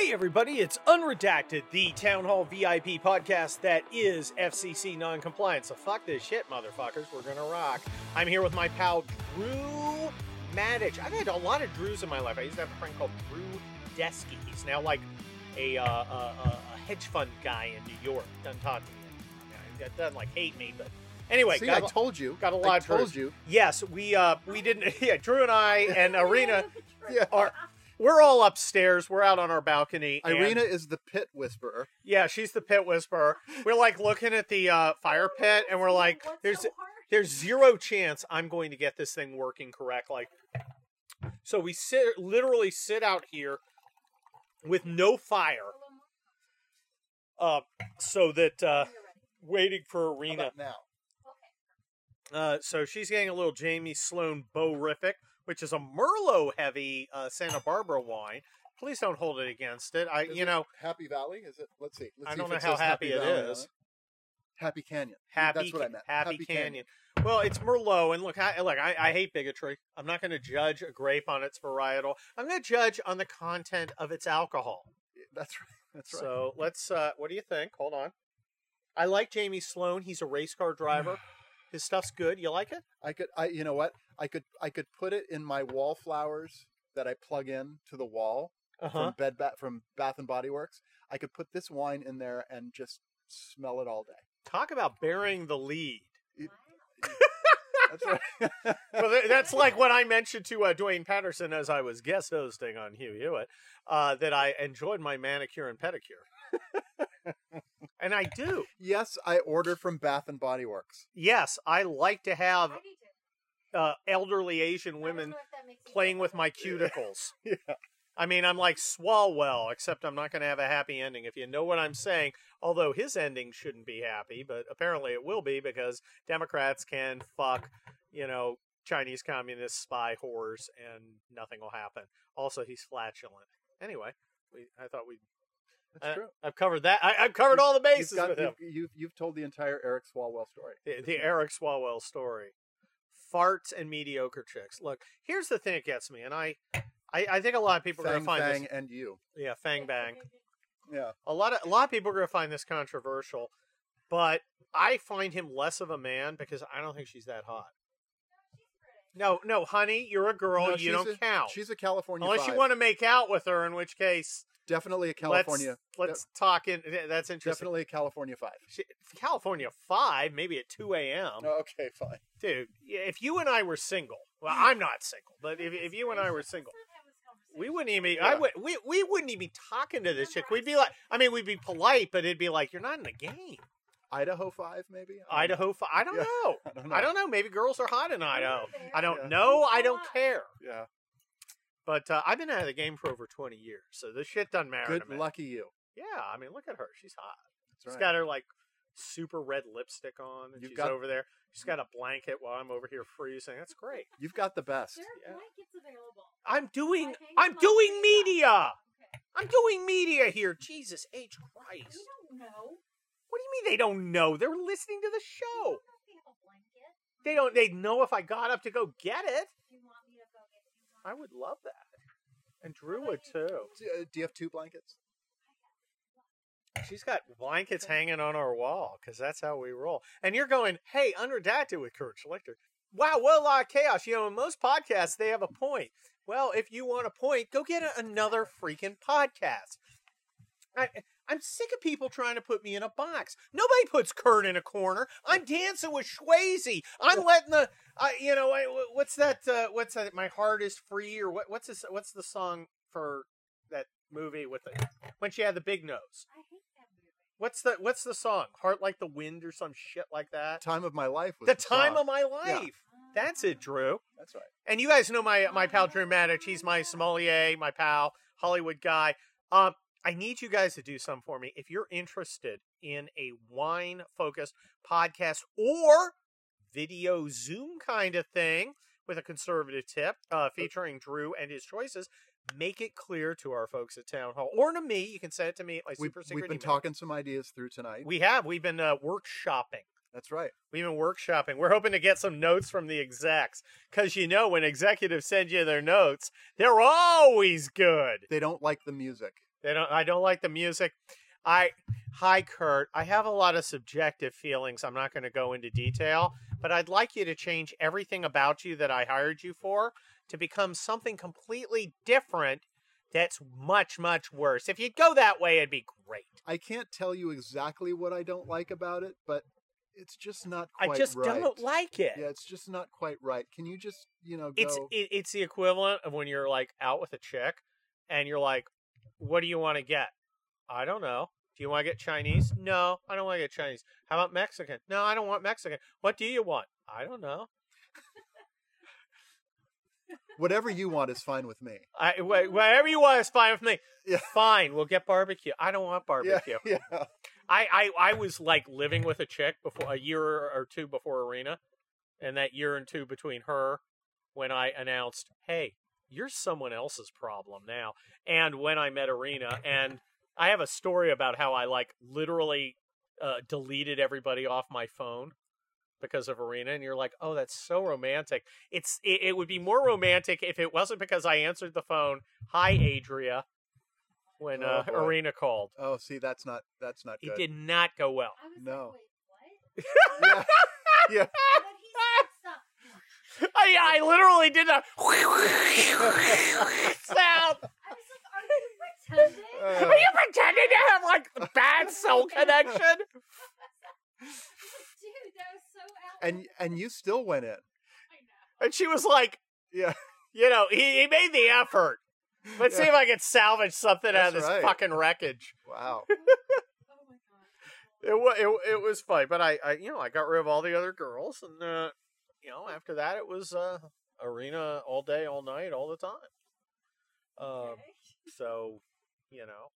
Hey, everybody, it's Unredacted, the Town Hall VIP podcast that is FCC non compliant. So, fuck this shit, motherfuckers. We're gonna rock. I'm here with my pal, Drew Matich. I've had a lot of Drews in my life. I used to have a friend called Drew Desky. He's now like a, uh, a, a, hedge fund guy in New York. Doesn't talk to me. I mean, doesn't like hate me, but anyway, See, got I told you. got a I lot of told you. Yes, we uh we didn't. Yeah, Drew and I and Irina Yeah. are we're all upstairs. We're out on our balcony. and- Irina is the pit whisperer. yeah, she's the pit whisperer. We're like looking at the uh, fire pit, and we're like, "There's there's zero chance I'm going to get this thing working correctly." So we sit literally sit out here with no fire, uh, so that uh, waiting for How Irina. now? Uh, so she's getting a little Jamie Slone Borific, which is a Merlot heavy uh, Santa Barbara wine. Please don't hold it against it. I, Is you it know, Happy Valley? Is it? Let's see. Let's I see don't if know how happy it Valley on is. Happy Canyon. Happy, That's what I meant. Happy, Happy Canyon. Canyon. Well, it's Merlot, and look, I, look, I, I hate bigotry. I'm not going to judge a grape on its varietal. I'm going to judge on the content of its alcohol. That's right. That's right. So let's. Uh, what do you think? Hold on. I like Jamie Slone. He's a race car driver. His stuff's good. You like it? I could. I. You know what? I could. I could put it in my wallflowers that I plug in to the wall Uh from Bed Bath from Bath and Body Works. I could put this wine in there and just smell it all day. Talk about bearing the lead. That's right. well, that's like what I mentioned to uh, Duane Patterson as I was guest hosting on Hugh Hewitt, uh, that I enjoyed my manicure and pedicure. and I do. yes, I order from Bath and Body Works. Yes, I like to have uh, elderly Asian women playing with my cuticles. Yeah. I mean, I'm like Swalwell, except I'm not going to have a happy ending, if you know what I'm saying. Although his ending shouldn't be happy, but apparently it will be because Democrats can fuck, you know, Chinese communist spy whores and nothing will happen. Also, he's flatulent. Anyway, we, I thought we. That's true. I've covered that. I, I've covered all the bases You've, got, with him. you've, you've, you've told the entire Eric Swalwell story. Eh, the, the Eric Swalwell story. Farts and mediocre chicks. Look, here's the thing that gets me, and I, I, I think a lot of people are going to find this. Fang this. and you. Yeah, Fang Bang. Yeah. A lot of a lot of people are going to find this controversial, but I find him less of a man because I don't think she's that hot. No, no, honey, you're a girl. No, you don't a- count She's a California unless you want to make out with her. In which case, Definitely a California. Let's, let's talk in. That's interesting. Definitely a California five. She, California five, maybe at two a.m. Oh, okay, fine. dude, if you and I were single, well, I'm not single, but if, if you and I were single, we wouldn't even. I Yeah. would. We, we wouldn't even be talking to this chick. We'd be like, I mean, we'd be polite, but it'd be like, you're not in the game. Idaho five, maybe. I. Idaho. five. I don't Yeah, know. I don't know. I don't know. Maybe girls are hot in Idaho. I don't Yeah. know. I don't care. Yeah. But uh, I've been out of the game for over 20 years, so this shit doesn't matter Good to me. lucky you. Yeah, I mean, look at her. She's hot. That's She's right. got her like super red lipstick on, and You've she's got- over there. She's got a blanket while I'm over here freezing. That's great. You've got the best. There Yeah. blankets available. I'm doing I think I'm about doing media. media. Okay. I'm doing media here. Jesus H Christ. You don't know. What do you mean they don't know? They're listening to the You show. don't know if we have a blanket. They don't they'd know if I got up to go get it. You want me to go get you one? I would love that. And Drew would too. Do uh, you have two blankets? She's got blankets hanging on our wall because that's how we roll. And you're going, hey, unredacted with Kurt Schlichter. Wow, what a lot of chaos. You know, in most podcasts, they have a point. Well, if you want a point, go get another freaking podcast. I, I'm sick of people trying to put me in a box. Nobody puts Kurt in a corner. I'm dancing with Swayze. I'm letting the, I, you know, I, what's that? Uh, what's that? My heart is free, or what? What's this? What's the song for that movie with the when she had the big nose? I hate that movie. What's the What's the song? Heart like the wind, or some shit like that. Time of my life. Was The the time song. of my life. That's it, Drew. That's right. And you guys know my my pal Drew Matich. He's my sommelier, my pal, Hollywood guy. Um, I need you guys to do something for me. If you're interested in a wine focused podcast or video Zoom kind of thing with a conservative tip uh, featuring Drew and his choices, make it clear to our folks at Town Hall or to me. You can send it to me at my We've, super secret we've been email. talking some ideas through tonight. We have. We've been uh, workshopping. That's right. We've been workshopping. We're hoping to get some notes from the execs because you know when executives send you their notes, they're always good. They don't like the music. They don't. I don't like the music. I hi Kurt. I have a lot of subjective feelings. I'm not going to go into detail, but I'd like you to change everything about you that I hired you for to become something completely different. That's much much worse. If you'd go that way, it'd be great. I can't tell you exactly what I don't like about it, but it's just not quite right. I just right. don't like it. Yeah, it's just not quite right. Can you just, you know, go it's it, it's the equivalent of when you're like out with a chick and you're like, "What do you want to get?" I don't know. Do you want to get Chinese? No, I don't want to get Chinese. How about Mexican? No, I don't want Mexican. What do you want? I don't know. whatever you want is fine with me. I wh- whatever you want is fine with me. Yeah. Fine, we'll get barbecue. I don't want barbecue. Yeah, yeah. I, I I was like living with a chick before a year or two before Irina, and that year and two between her when I announced, "Hey, you're someone else's problem now." And when I met Irina, and I have a story about how I like literally uh, deleted everybody off my phone because of Irina, and you're like, "Oh, that's so romantic." It's it, it would be more romantic if it wasn't because I answered the phone, "Hi, Adria," when Oh, uh, boy. Irina called. Oh, see, that's not that's not It good. did not go well. I was No. like, wait, what? Yeah, yeah. And then he said something. I, I literally did a sound. I was like, are you pretending? Uh, Are you pretending to have like bad cell connection? Dude, that was so out. and and you still went in. I know. And she was like, Yeah. you know, he, he made the effort. Let's see Yeah. if I can salvage something out of That's this right. fucking wreckage. Wow. Oh my god. It was it, it was fun, but I, I you know I got rid of all the other girls, and uh, you know after that it was uh, Irina all day, all night, all the time. Um, Okay. so you know,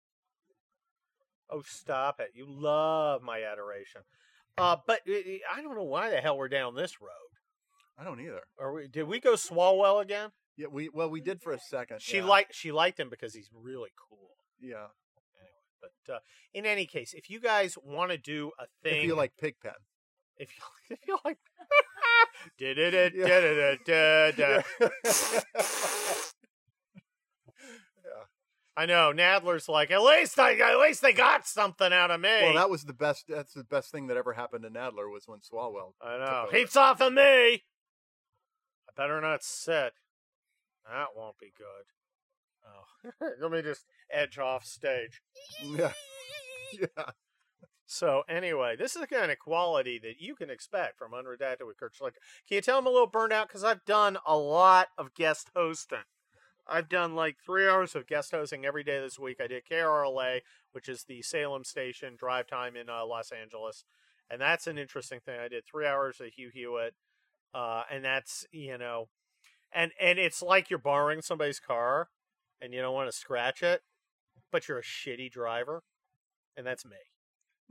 oh stop it! You love my adoration. Uh, but i i I don't know why the hell we're down this road. I don't either. Are we? Did we go Swalwell again? Yeah, we well we did for a second. She yeah. liked she liked him because he's really cool. yeah. Anyway, But uh, in any case, if you guys want to do a thing, If you like Pigpen. If you, if you like, da-da-da-da-da-da-da. I know Nadler's like at least I at least they got something out of me. well, that was the best. That's the best thing that ever happened to Nadler was when Swalwell. I know heats off of me. I better not sit. That won't be good. Oh, let me just edge off stage. Yeah. Yeah. So anyway, this is the kind of quality that you can expect from Unredacted with Kurt Schlichter. Can you tell I'm a little burned out because I've done a lot of guest hosting. I've done like three hours of guest hosting every day this week. I did KRLA, which is the Salem station drive time in uh, Los Angeles, and that's an interesting thing. I did three hours of Hugh Hewitt, uh, and that's you know, and and it's like you're borrowing somebody's car, and you don't want to scratch it, but you're a shitty driver, and that's me.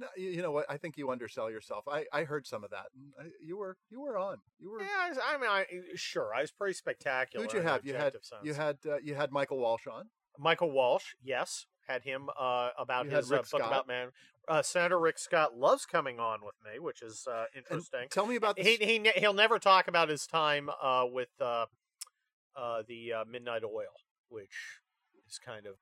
No, you, you know what? I think you undersell yourself. I, I heard some of that. I, you were you were on. You were. Yeah, I, was- I mean, I, sure, I was pretty spectacular. Who'd you have? You had sense. you had uh, you had Michael Walsh on. Michael Walsh, yes, had him uh, about You his uh, book about man. Uh, Senator Rick Scott loves coming on with me, which is uh, And interesting. tell me about this. he he he'll never talk about his time uh, with uh, uh, the uh, Midnight Oil, which is kind of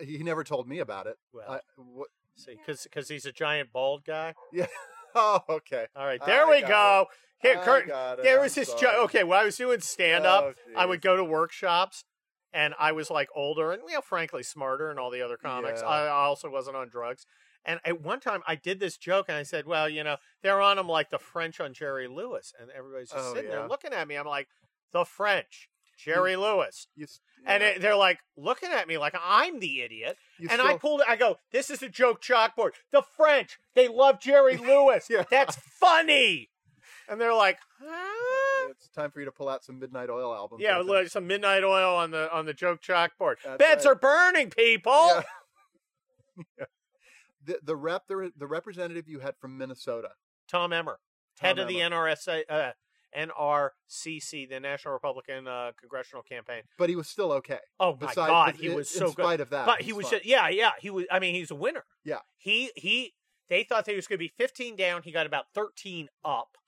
he never told me about it. well, I, what, see, because he's a giant bald guy. Yeah. Oh, okay. All right, there I we go. Here, I Kurt, there I'm was this sorry. joke. Okay, when I was doing stand up, Oh, I would go to workshops and I was like older and, you know, frankly smarter than all the other comics. Yeah. I, also wasn't on drugs. And at one time I did this joke and I said, well, you know, they're on them like the French on Jerry Lewis. And everybody's just Oh, sitting yeah. there looking at me. I'm like, the French, Jerry Lewis. You, s- And it, they're like looking at me like I'm the idiot. You and I still- pulled it. I go, this is a joke chalkboard. The French, they love Jerry Lewis. Yeah. That's funny. And they're like, huh? It's time for you to pull out some Midnight Oil albums. Yeah, I like some midnight oil on the on the joke chalkboard. That's Beds right. are burning, people. Yeah. Yeah. The the rep the, the representative you had from Minnesota. Tom Emmer, head Tom of the Emmer. NRSA, uh, NRCC, the National Republican uh, Congressional Campaign. But he was still okay. Oh my Beside- God, he in- was in so good. spite of that. But he was, just, yeah, yeah, he was. I mean, he's a winner. Yeah. He he. They thought that he was going to be 15 down. He got about 13 up,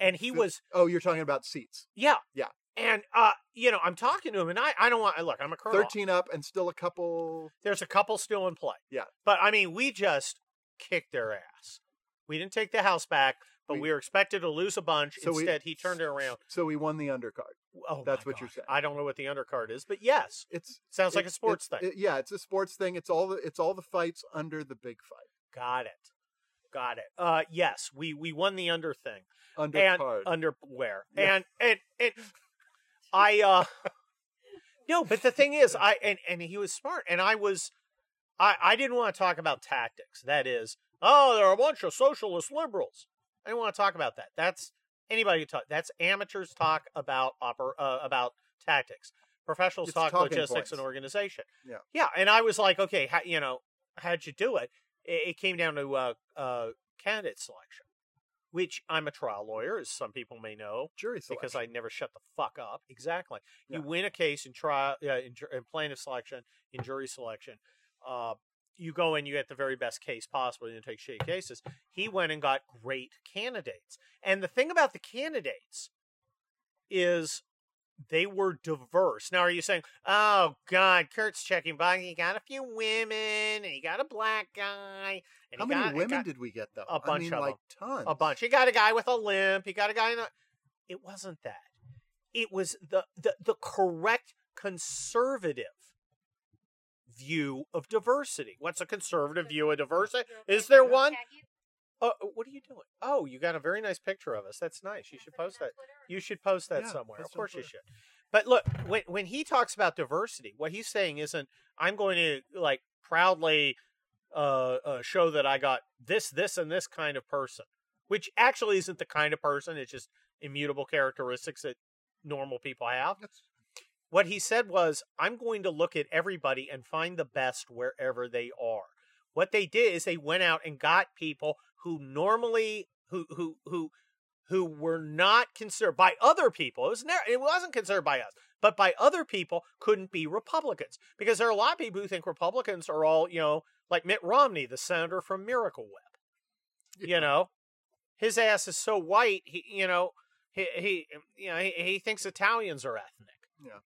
and he was Oh, you're talking about seats. yeah Yeah. And uh, you know, I'm talking to him, and I, I don't want. Look, I'm a colonel. Thirteen up and still a couple. There's a couple still in play. Yeah. but I mean, we just kicked their ass. We didn't take the house back, but we, We- were expected to lose a bunch. So we- Instead, he turned it around. So we won the undercard. Oh, That's what you're saying. I don't know what the undercard is, but yes, It's sounds like a sports thing. it- yeah, it's a sports thing. It's all the it's all the fights under the big fight. Got it. Got it. Uh, yes, we we won the under thing. Under and underwear Yeah. and and and I uh no, but the thing is, I and and he was smart, and I was I I didn't want to talk about tactics. That is, oh, there are a bunch of socialist liberals. I didn't want to talk about that. That's anybody who talk. That's amateurs talk about oper, uh, about tactics. Professionals It's talk logistics points. and organization. Yeah. yeah. And I was like, okay, how, you know, how'd you do it? It, it came down to uh, uh, candidate selection, which I'm a trial lawyer, as some people may know jury selection. because I never shut the fuck up. Exactly. You win a case in trial, uh, in, in plaintiff selection, in jury selection. You go in, you get the very best case possible. and You take shitty cases. He went and got great candidates. And the thing about the candidates is they were diverse. Now, are you saying, oh, God, Kurt's checking by. He got a few women, and he got a black guy. And How he many got, women did we get though? a bunch I mean, of like tons. a bunch. He got a guy with a limp. He got a guy in a. It wasn't that. It was the the, the correct conservative view of diversity. What's a conservative view of diversity? Is there one? Oh, what are you doing? Oh, you got a very nice picture of us. That's nice. You should post that. You should post that Yeah, somewhere. Of course you should. But look, when when he talks about diversity, what he's saying isn't I'm going to like proudly uh, uh show that I got this this and this kind of person, which actually isn't the kind of person. It's just immutable characteristics that normal people have. That's- What he said was, I'm going to look at everybody and find the best wherever they are. What they did is they went out and got people who normally who who who who were not considered by other people. It was never, it wasn't considered by us, but by other people couldn't be Republicans because there are a lot of people who think Republicans are all you know like Mitt Romney, the senator from Miracle Whip. You know, his ass is so white. He you know he he you know he, he thinks Italians are ethnic. Yeah.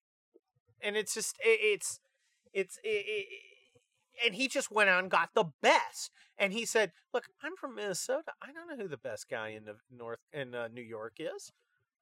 And it's just it, it's it's it, it, and he just went out and got the best. And he said, "Look, I'm from Minnesota. I don't know who the best guy in the North in uh, New York is.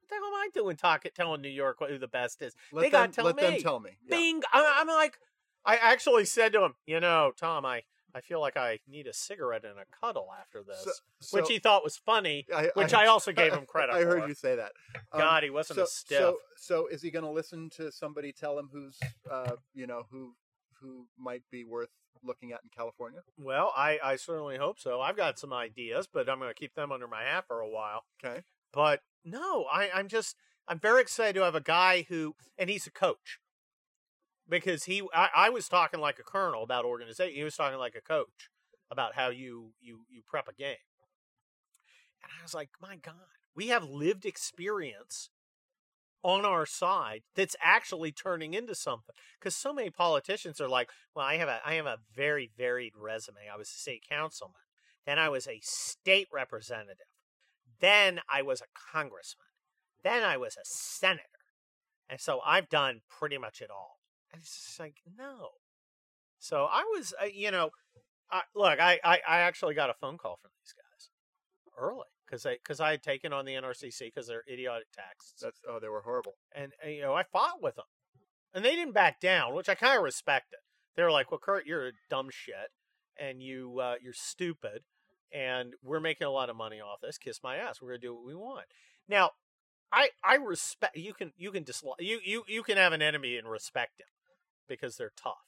What the hell am I doing talking, telling New York who the best is? Let they gotta tell let them me. tell me. Yeah. Bing! I'm, I'm like, I actually said to him, you know, Tom, I I feel like I need a cigarette and a cuddle after this, So, so which he thought was funny. I, Which I, also gave him credit for. I heard for. you say that. Um, God, he wasn't so, a stiff. So, so is he going to listen to somebody tell him who's, uh, you know, who who might be worth looking at in California? Well, I, I certainly hope so. I've got some ideas, but I'm going to keep them under my hat for a while. Okay. But no, I, I'm just I'm very excited to have a guy who, and he's a coach, because he I, I was talking like a colonel about organization. He was talking like a coach about how you you you prep a game, and I was like, my God, we have lived experience on our side that's actually turning into something. Because so many politicians are like well i have a i have a very varied resume. I was a state councilman then i was a state representative then i was a congressman then i was a senator. And so i've done pretty much it all it's just like no so i was uh, you know I, look I, I i actually got a phone call from these guys early because I because I had taken on the NRCC because they're idiotic taxes That's oh, they were horrible. and, and, you know I fought with them, and they didn't back down, which I kind of respected. They were like, "Well, Kurt, you're a dumb shit, and you uh, you're stupid, and we're making a lot of money off this. Kiss my ass. We're gonna do what we want." Now, I I respect you can you can dislike you you you can have an enemy and respect him because they're tough,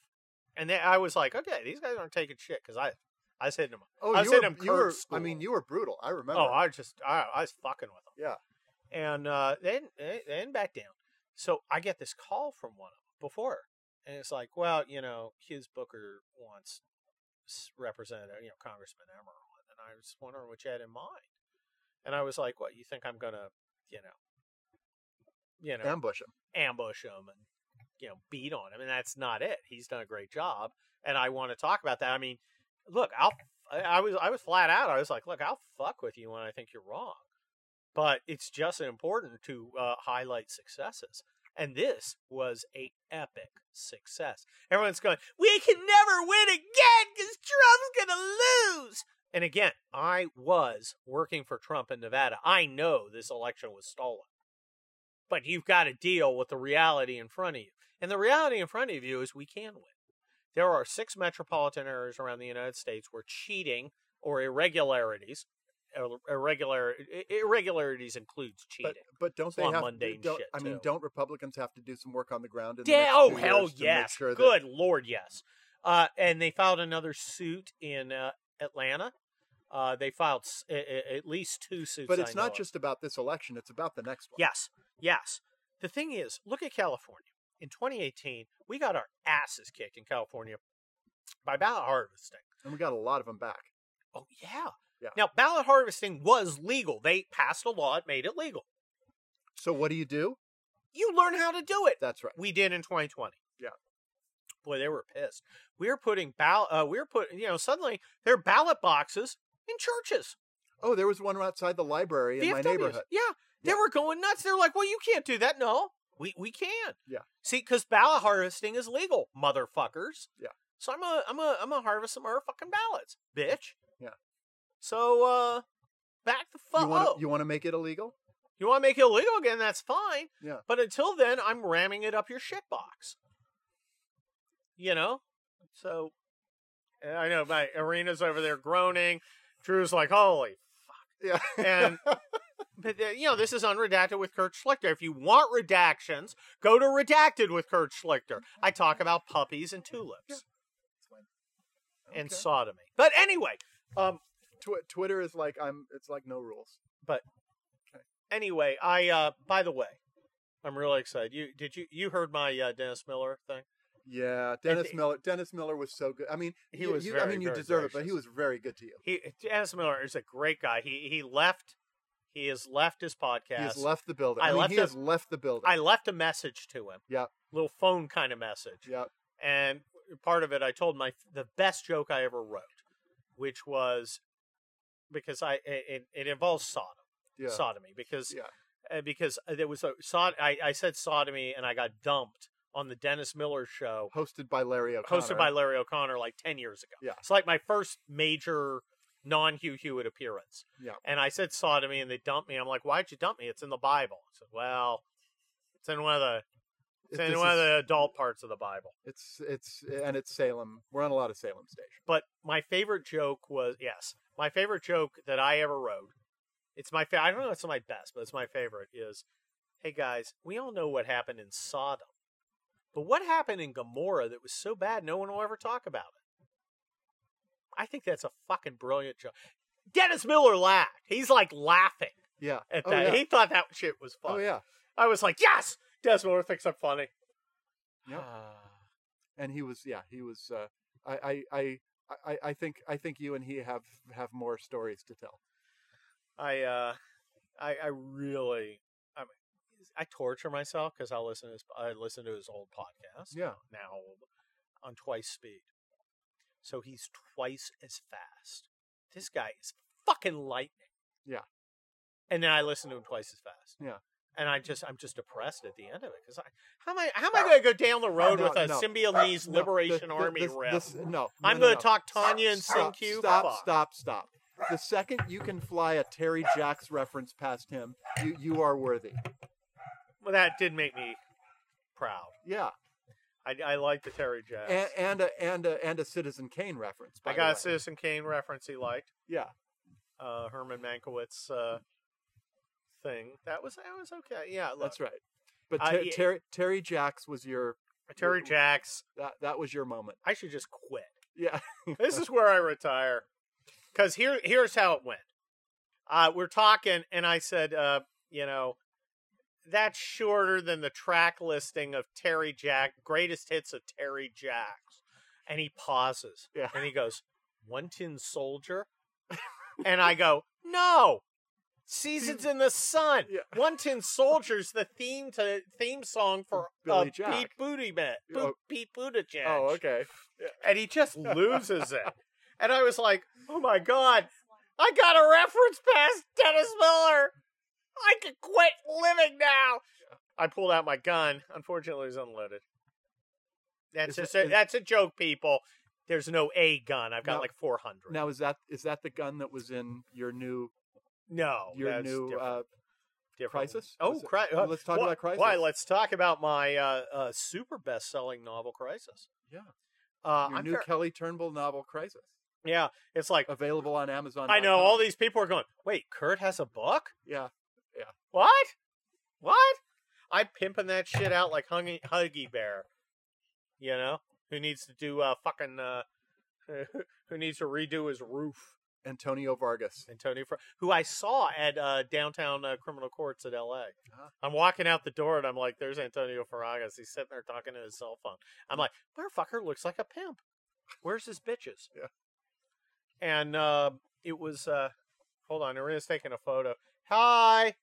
and they, I was like, okay, these guys aren't taking shit because I I was hitting them. Oh, I was you hitting were, him you were, I mean, you were brutal. I remember. Oh, I just I, I was fucking with them. Yeah. And uh, they didn't, they didn't back down. So I get this call from one of them before, and it's like, well, you know, Hugh's Booker wants Representative, you know, Congressman Emerald, and I was wondering what you had in mind. And I was like, what you think I'm gonna, you know, you know, ambush him. ambush him and you know beat on him and that's not it he's done a great job and i want to talk about that i mean look i'll I- was i was flat out i was like look i'll fuck with you when i think you're wrong but it's just important to uh, highlight successes. And this was a epic success. Everyone's going, we can never win again because Trump's to lose. And again, I was working for Trump in Nevada. I know this election was stolen. But you've got to deal with the reality in front of you. And the reality in front of you is we can win. There are six metropolitan areas around the United States where cheating or irregularities, irregular irregularities includes cheating. But but don't It's they have? mundane don't, shit, I mean, too. don't Republicans have to do some work on the ground? In the Yeah, next oh hell years to make yes, sure that- good lord yes. Uh, and they filed another suit in uh, Atlanta. Uh, they filed s- a- a- at least two suits. but it's not of. just about this election; it's about the next one. Yes, yes. The thing is, look at California. In 2018, we got our asses kicked in California by ballot harvesting. and we got a lot of them back. Oh yeah. Yeah. Now ballot harvesting was legal. They passed a law; that made it legal. So what do you do? You learn how to do it. That's right. We did in 2020. Yeah. Boy, they were pissed. We were putting ballot. Uh, we were putting. You know, suddenly there are ballot boxes in churches. Oh, there was one outside the library in my neighborhood. Yeah, they Yeah. were going nuts. They're like, "Well, you can't do that." No, we we can. Yeah. See, because ballot harvesting is legal, motherfuckers. Yeah. So I'm a I'm a I'm a harvest some motherfucking ballots, bitch. Yeah. So uh, back the fuck up. you want to make it illegal? You want to make it illegal again? That's fine. Yeah. But until then, I'm ramming it up your shit box. You know. So I know my Irina's over there groaning. Drew's like, "Holy fuck. Yeah. and but you know this is unredacted with Kurt Schlichter. If you want redactions, go to redacted with Kurt Schlichter. I talk about puppies and tulips Yeah. and Okay. sodomy. But anyway, um, Tw- Twitter is like I'm. It's like no rules. But anyway, I uh, by the way, I'm really excited. You did you you heard my uh, Dennis Miller thing? Yeah, Dennis the- Miller. Dennis Miller was so good. I mean, He you- was you- very, I mean, you deserve it, but he was very good to you. He Dennis Miller is a great guy. He he left. He has left his podcast. He has left the building. I I, mean, left he a- has left the building. I left a message to him. Yep. Little phone kind of message. Yep. and part of it I told my the best joke I ever wrote, which was because I it, it involves Sodom, Yeah. sodomy because Yeah. uh, because there was a sod I, I said sodomy and I got dumped on the Dennis Miller show Hosted by Larry O'Connor. hosted by Larry O'Connor like ten years ago. Yeah. it's like my first major non Hugh Hewitt appearance. Yeah. and I said sodomy and they dumped me. I'm like, why'd you dump me? It's in the Bible. I said, well, it's in one of the it's in one of the adult parts of the Bible. It's it's and it's Salem. We're on a lot of Salem station. But my favorite joke was yes, my favorite joke that I ever wrote. It's my fa- I don't know if it's my best, but it's my favorite. Is hey guys, we all know what happened in Sodom, but what happened in Gomorrah that was so bad no one will ever talk about. I think that's a fucking brilliant joke. Dennis Miller laughed. He's like laughing Yeah. at oh, that. Yeah. He thought that shit was funny. oh funny. yeah. I was like, yes, Dennis Miller thinks I'm funny. Yep. And he was yeah he was. Uh, I, I I I I think I think you and he have have more stories to tell. I uh, I, I really, I mean, I torture myself because I listen to his, I listen to his old podcast. Yeah. Now on twice speed, so he's twice as fast. This guy is fucking lightning. Yeah. And then I listen to him twice as fast. Yeah. And I just, I'm just depressed at the end of it because I, how am I, how am I going to go down the road No, with a no. Symbionese No, Liberation the- Army this- rep? this- no, I'm going to talk Tania and Stop, Q. Stop, Fuck. stop, stop. The second you can fly a Terry Jacks reference past him, you you are worthy. Well, that did make me proud. Yeah, I, I like the Terry Jacks. and, and a and a and a Citizen Kane reference. I got a. Citizen Kane reference he liked. Yeah, Uh, Herman Mankiewicz uh, thing. That was that was okay. Yeah, look, that's right. But Ter- Terry Terry Jacks was your Terry Jacks. that that was your moment. I should just quit. Yeah, This is where I retire. Because here here's how it went. Uh, we're talking, and I said, uh, you know, that's shorter than the track listing of Terry Jack greatest hits of Terry Jacks. And he pauses. Yeah. And he goes, One Tin Soldier? and I go, No. Seasons in the Sun. Yeah. One Tin Soldier's the theme to theme song for Billy uh, Jack. Pete Buttigieg. Oh. Pete Buttigieg Oh, okay. and he just loses it. And I was like, "Oh my god, I got a reference past Dennis Miller." I could quit living now. I pulled out my gun. Unfortunately, it was unloaded. That's Is a, is- that's a joke, people. There's no a gun. I've got No. like 400. Now is that is that the gun that was in your new no, your new different. uh, different. Crisis? Oh, cri- uh, let's talk why- about Crisis. Why? Let's talk about my uh, uh, super best-selling novel, Crisis. Yeah. Uh, your I'm new ver- Kelly Turnbull novel Crisis yeah, it's like available on Amazon. I know all these people are going. Wait, Kurt has a book. Yeah. What? What? I'm pimping that shit out like Huggy, Huggy Bear. You know, who needs to do uh fucking uh, who needs to redo his roof? Antonio Fargas. Antonio, Fr- who I saw at uh, downtown uh, criminal courts at L.A. Ah. I'm walking out the door and I'm like, "There's Antonio Fargas. He's sitting there talking to his cell phone. I'm like, "Motherfucker looks like a pimp. Where's his bitches?" Yeah. And uh, it was. Uh, hold on, Irina's taking a photo. Hi.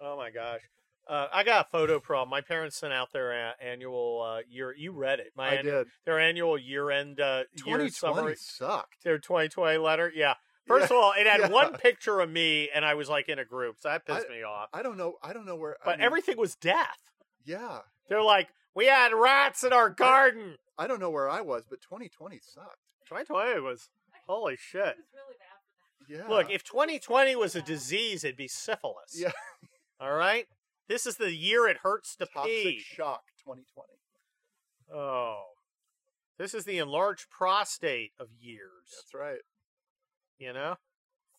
Oh my gosh. Uh, I got a photo problem. My parents sent out their uh, annual uh, year. You read it. My I an- did. their annual year-end uh, year 2020 summary. sucked. Their 2020 letter. Yeah. First of all, it had Yeah. one picture of me, and I was like in a group, so that pissed I- me off. I don't know. I don't know where. I But mean, everything was death. Yeah. They're like, we had rats in our garden. I don't know where I was, but 2020 sucked. 2020 was holy shit. It was really bad. Yeah. Look, if 2020 was a disease, it'd be syphilis. Yeah. All right. This is the year it hurts to toxic pee. shock 2020. Oh, this is the enlarged prostate of years. That's right. You know,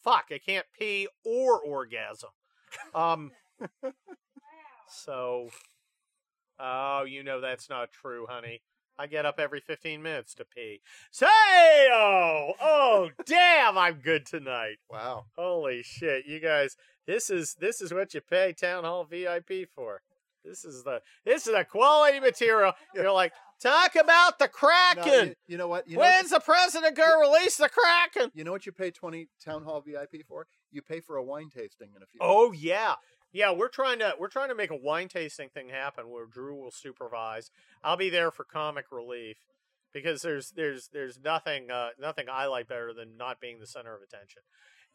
fuck, I can't pee or orgasm. Um. So, oh, you know that's not true, honey. I get up every 15 minutes to pee. Say, oh, oh, damn, I'm good tonight. Wow. Holy shit, you guys, this is this is what you pay Town Hall VIP for. This is the this is the quality material. You're like, talk about the No, Kraken. you, you know what? You know, When's the president gonna release the Kraken? you know what you pay 20 town hall VIP for? You pay for a wine tasting in a few. Oh yeah. Yeah, we're trying to we're trying to make a wine tasting thing happen where Drew will supervise. I'll be there for comic relief because there's there's there's nothing uh, nothing I like better than not being the center of attention.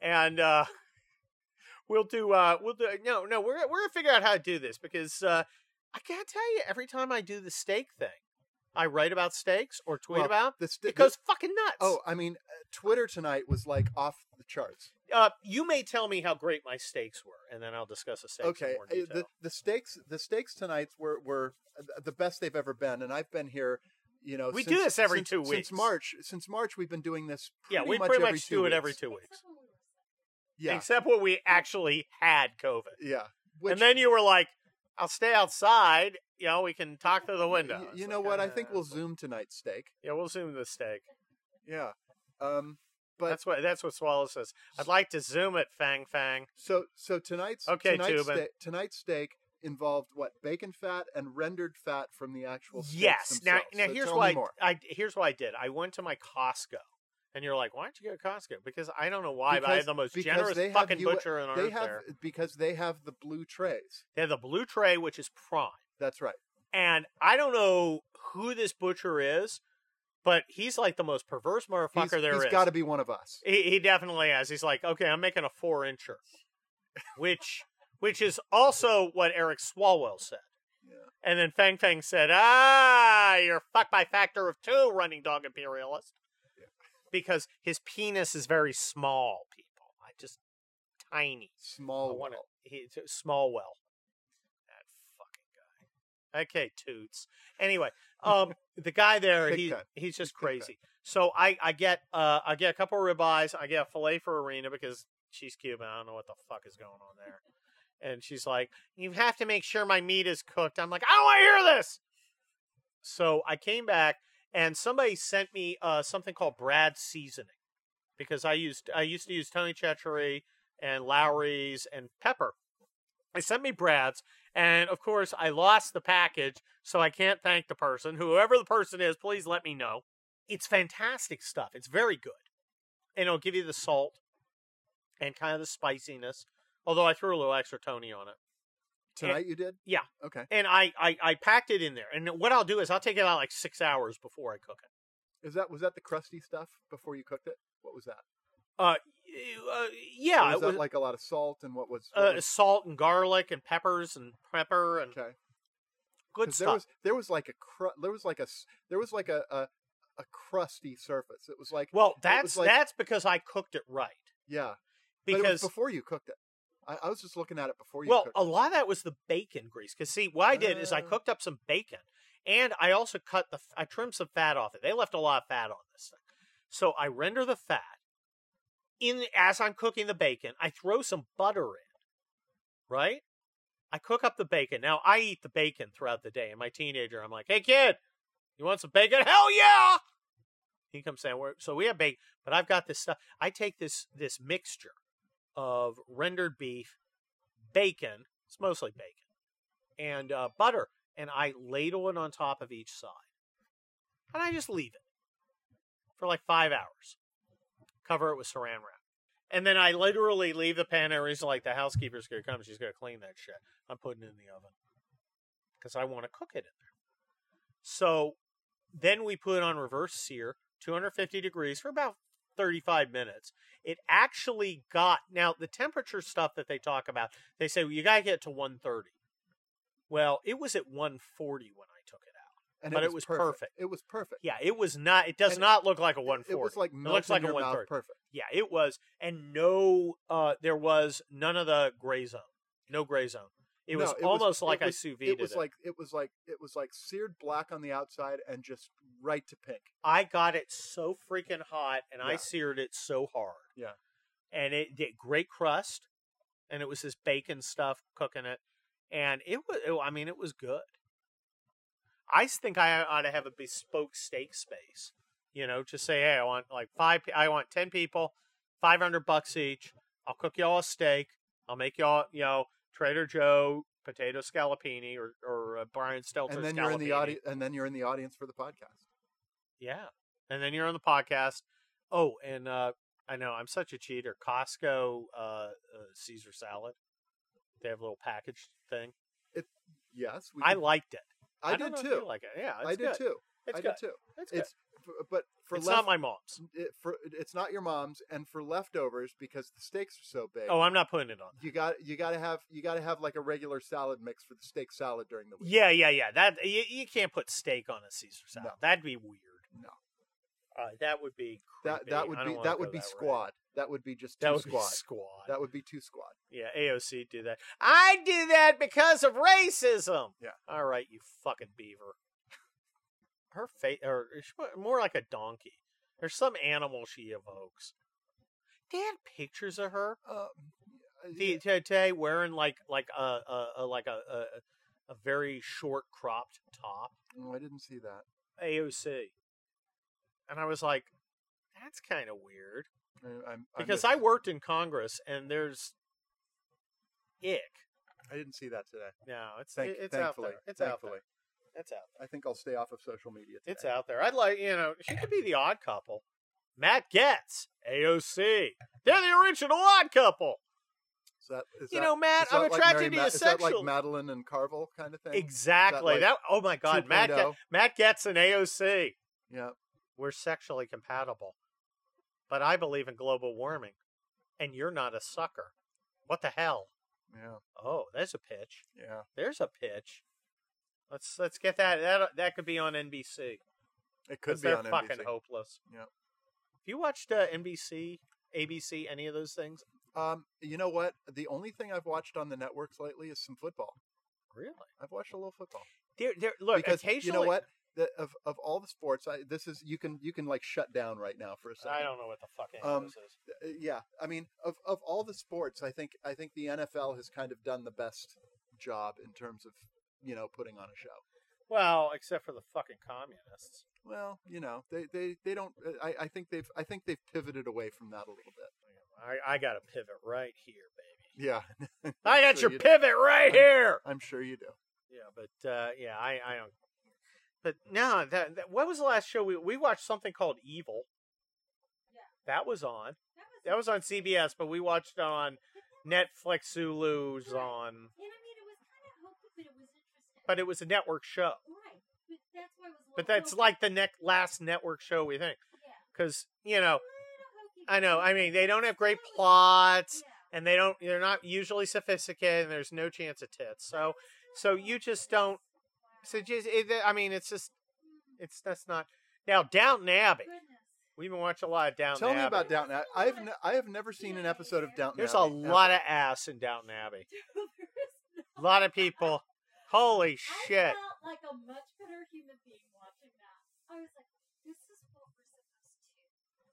And uh, we'll do uh, we'll do no no we're we're gonna figure out how to do this because uh, I can't tell you every time I do the steak thing, I write about steaks or tweet Well, about the sti- it goes fucking nuts. Oh, I mean, uh, Twitter tonight was like off the charts. uh, you may tell me how great my steaks were, and then I'll discuss the steaks in okay, more uh, detail. the the steaks the steaks tonight were were uh, the best they've ever been, and I've been here. You know, We do this every since- two weeks. Since March, since March, we've been doing this. yeah, we pretty much do it every two weeks. Except when we were sick. Yeah, except when we actually had COVID. yeah. Which, and then you were like, "I'll stay outside. You know, we can talk through the window." y- It's you like, know what? I uh, think we'll zoom tonight's steak. Yeah, we'll zoom the steak. Yeah. Um. But that's what that's what Swallow says. I'd like to zoom it, Fang Fang. so so tonight's Okay, tonight's, steak, tonight's steak involved what bacon fat and rendered fat from the actual Yes. Now, now So here's why I. I here's what I did. I went to my Costco, and you're like, "Why don't you go to Costco?" Because I don't know why, but I have the most generous fucking butcher on they have there. because they have the blue trays. They have the blue tray, which is prime. That's right. And I don't know who this butcher is, but he's like the most perverse motherfucker He's, there he's is. got to be one of us. He, he definitely has. He's like, okay, I'm making a four incher, which which is also what Eric Swalwell said. Yeah. And then Fang Fang said, ah, you're fucked by factor of two, running dog imperialist. Because his penis is very small, people. I just tiny. I Small. well. he Smallwell. That fucking guy. Okay, toots. Anyway, um, the guy there, Big he cut. he's just He's big cut. crazy. So I I get uh I get a couple of ribeyes. I get a fillet for Irina because she's Cuban. I don't know what the fuck is going on there. And she's like, "You have to make sure my meat is cooked." I'm like, "I don't want to hear this." So I came back and somebody sent me uh something called Brad seasoning because I used I used to use Tony Chachere and Lawry's and Pepper. They sent me Brad's, and of course, I lost the package, so I can't thank the person. Whoever the person is, please let me know. It's fantastic stuff. It's very good. And it'll give you the salt and kind of the spiciness, although I threw a little extra Tony on it. Tonight you did? Yeah. Okay. And I, I, I packed it in there. And what I'll do is I'll take it out like six hours before I cook it. Is that was that the crusty stuff before you cooked it? What was that? Uh, Uh, yeah, Or it was that was like a lot of salt and what was, what uh, was- salt and garlic and peppers and pepper and okay? good stuff. there was there was like a cru- there was like a there was like a, a a crusty surface. It was like well, that's like- that's because I cooked it right. yeah, was Because before you cooked it. I, I was just looking at it before you. well, cooked a lot of that was the bacon grease. Because see, what I did is I Ah. cooked up some bacon, and I also cut the I trimmed some fat off it. They left a lot of fat on this thing, so I render the fat in as I'm cooking the bacon. I throw some butter in, right? I cook up the bacon. Now I eat the bacon throughout the day. And my teenager, I'm like, "Hey kid, you want some bacon? Hell yeah!" He comes saying, so we have bacon, but I've got this stuff. I take this this mixture of rendered beef, bacon. It's mostly bacon and uh, butter, and I ladle it on top of each side, and I just leave it for like five hours. Cover it with saran wrap. And then I literally leave the pan. It's like the housekeeper's to come. She's to clean that shit. I'm putting it in the oven because I want to cook it in there. So then we put on reverse sear, 250 degrees for about 35 minutes. It actually got now the temperature stuff that they talk about. They say well, you got to get to 130. Well, it was at 140 when I took it out. and but it was perfect. It was perfect. Yeah, it was not. It does And not look like a It- 140. It was like It looks like a your 130. perfect. Yeah, it was, and no, uh, there was none of the gray zone. No gray zone. It No, was it was- almost it like I was- sous vide It was like it was like it was like seared black on the outside and just right to pink. I got it so freaking hot, and I seared it so hard. Yeah. and it did great crust, and it was this bacon stuff cooking it, and it was. It, I mean, it was good. I think I ought to have a bespoke steak space. You know, just say, hey, I want like five. I want ten people, five hundred bucks each. I'll cook y'all a steak. I'll make y'all, you know, Trader Joe potato scallopini or or uh, Brian Stelter and then you're in the audience, and then you're in the audience for the podcast. Yeah. And then you're on the podcast. Oh, and uh I know I'm such a cheater. Costco uh, uh Caesar salad. They have a little package thing. Yes, we I can- liked it. I, don't did too. like it. Yeah, it's I did good. too. It's I good. did too. It's good. It's but for it's left, not my mom's. it, for it's not your mom's, and for leftovers because the steaks are so big. Oh, I'm not putting it on. you got you got to have you got to have like a regular salad mix for the steak salad during the week. Yeah, yeah, yeah. That you, you can't put steak on a Caesar salad. No. That'd be weird. No. Uh, that would be that creepy. that would be that would be route. squad. That would be just That would squad. be squad. That would be too squad. Yeah, AOC do that. I do that because of racism. Yeah. All right, you fucking beaver. Her face, or more like a donkey. There's some animal she evokes. They had pictures of her Uh, the, today wearing like like a, a, a like a, a a very short cropped top. oh, I didn't see that. AOC, and I was like, that's kind of weird I, I'm, because I, I worked in Congress and there's ick. I didn't see that today. No, it's Thank, it- it's out there. It's out there. It's out. I think I'll stay off of social media. Today. It's out there. I'd like you know she could be the odd couple. Matt Gaetz, AOC. They're the original odd couple. Is that, is You that- know, Matt, that I'm attracted Mary to Ma- you Is that sexually. like Matalin and Carville kind of thing? Exactly. like that. Oh my God, Matt. 2.0? Get, oh? Matt Gaetz and AOC. Yeah. We're sexually compatible, but I believe in global warming, and you're not a sucker. What the hell? Yeah. Oh, there's a pitch. Yeah. There's a pitch. Let's let's get that. That that could be on NBC. It could be they're on fucking NBC. hopeless. Yeah. Have you watched uh, NBC, ABC, any of those things? Um, you know what? The only thing I've watched on the networks lately is some football. Really? I've watched a little football There, there. Look, because occasionally. you know what? The, of of all the sports, I, this is you can you can like shut down right now for a second. I don't know what the fuck Um, this is. Uh, yeah, I mean, of of all the sports, I think I think the NFL has kind of done the best job in terms of you know putting on a show. Well, except for the fucking communists. Well, you know, they they, they don't. uh, I, I think they've I think they've pivoted away from that a little bit. I, I got a pivot right here, baby. Yeah, I got Sure your you do. pivot right here. I'm sure you do. Yeah, but uh, yeah, I, I don't. But no, that, that what was the last show we we watched? Something called Evil. Yeah. That was on. That was, That was on CBS, but we watched it on Netflix, Hulu's on. And I mean, it was kind of hokey, but it was interesting. But it was a network show. right, but that's why it was. But that's like the next last network show we think, Yeah. because you know, A little hokey, I know. I mean, they don't have great plots, and they don't. They're not usually sophisticated, and there's no chance of tits. So, so you just don't. So just, it, I mean, it's just, mm-hmm. it's that's not. Now, Downton Abbey. We've been watching a lot of Downton Tell Abbey. me about Downton. Abbey. I've ne- I have never seen an episode of Downton. There's Abbey, a ever. lot of ass in Downton Abbey. A lot of people. Holy I shit! felt like a much better human being watching that. I was like, this is what we're supposed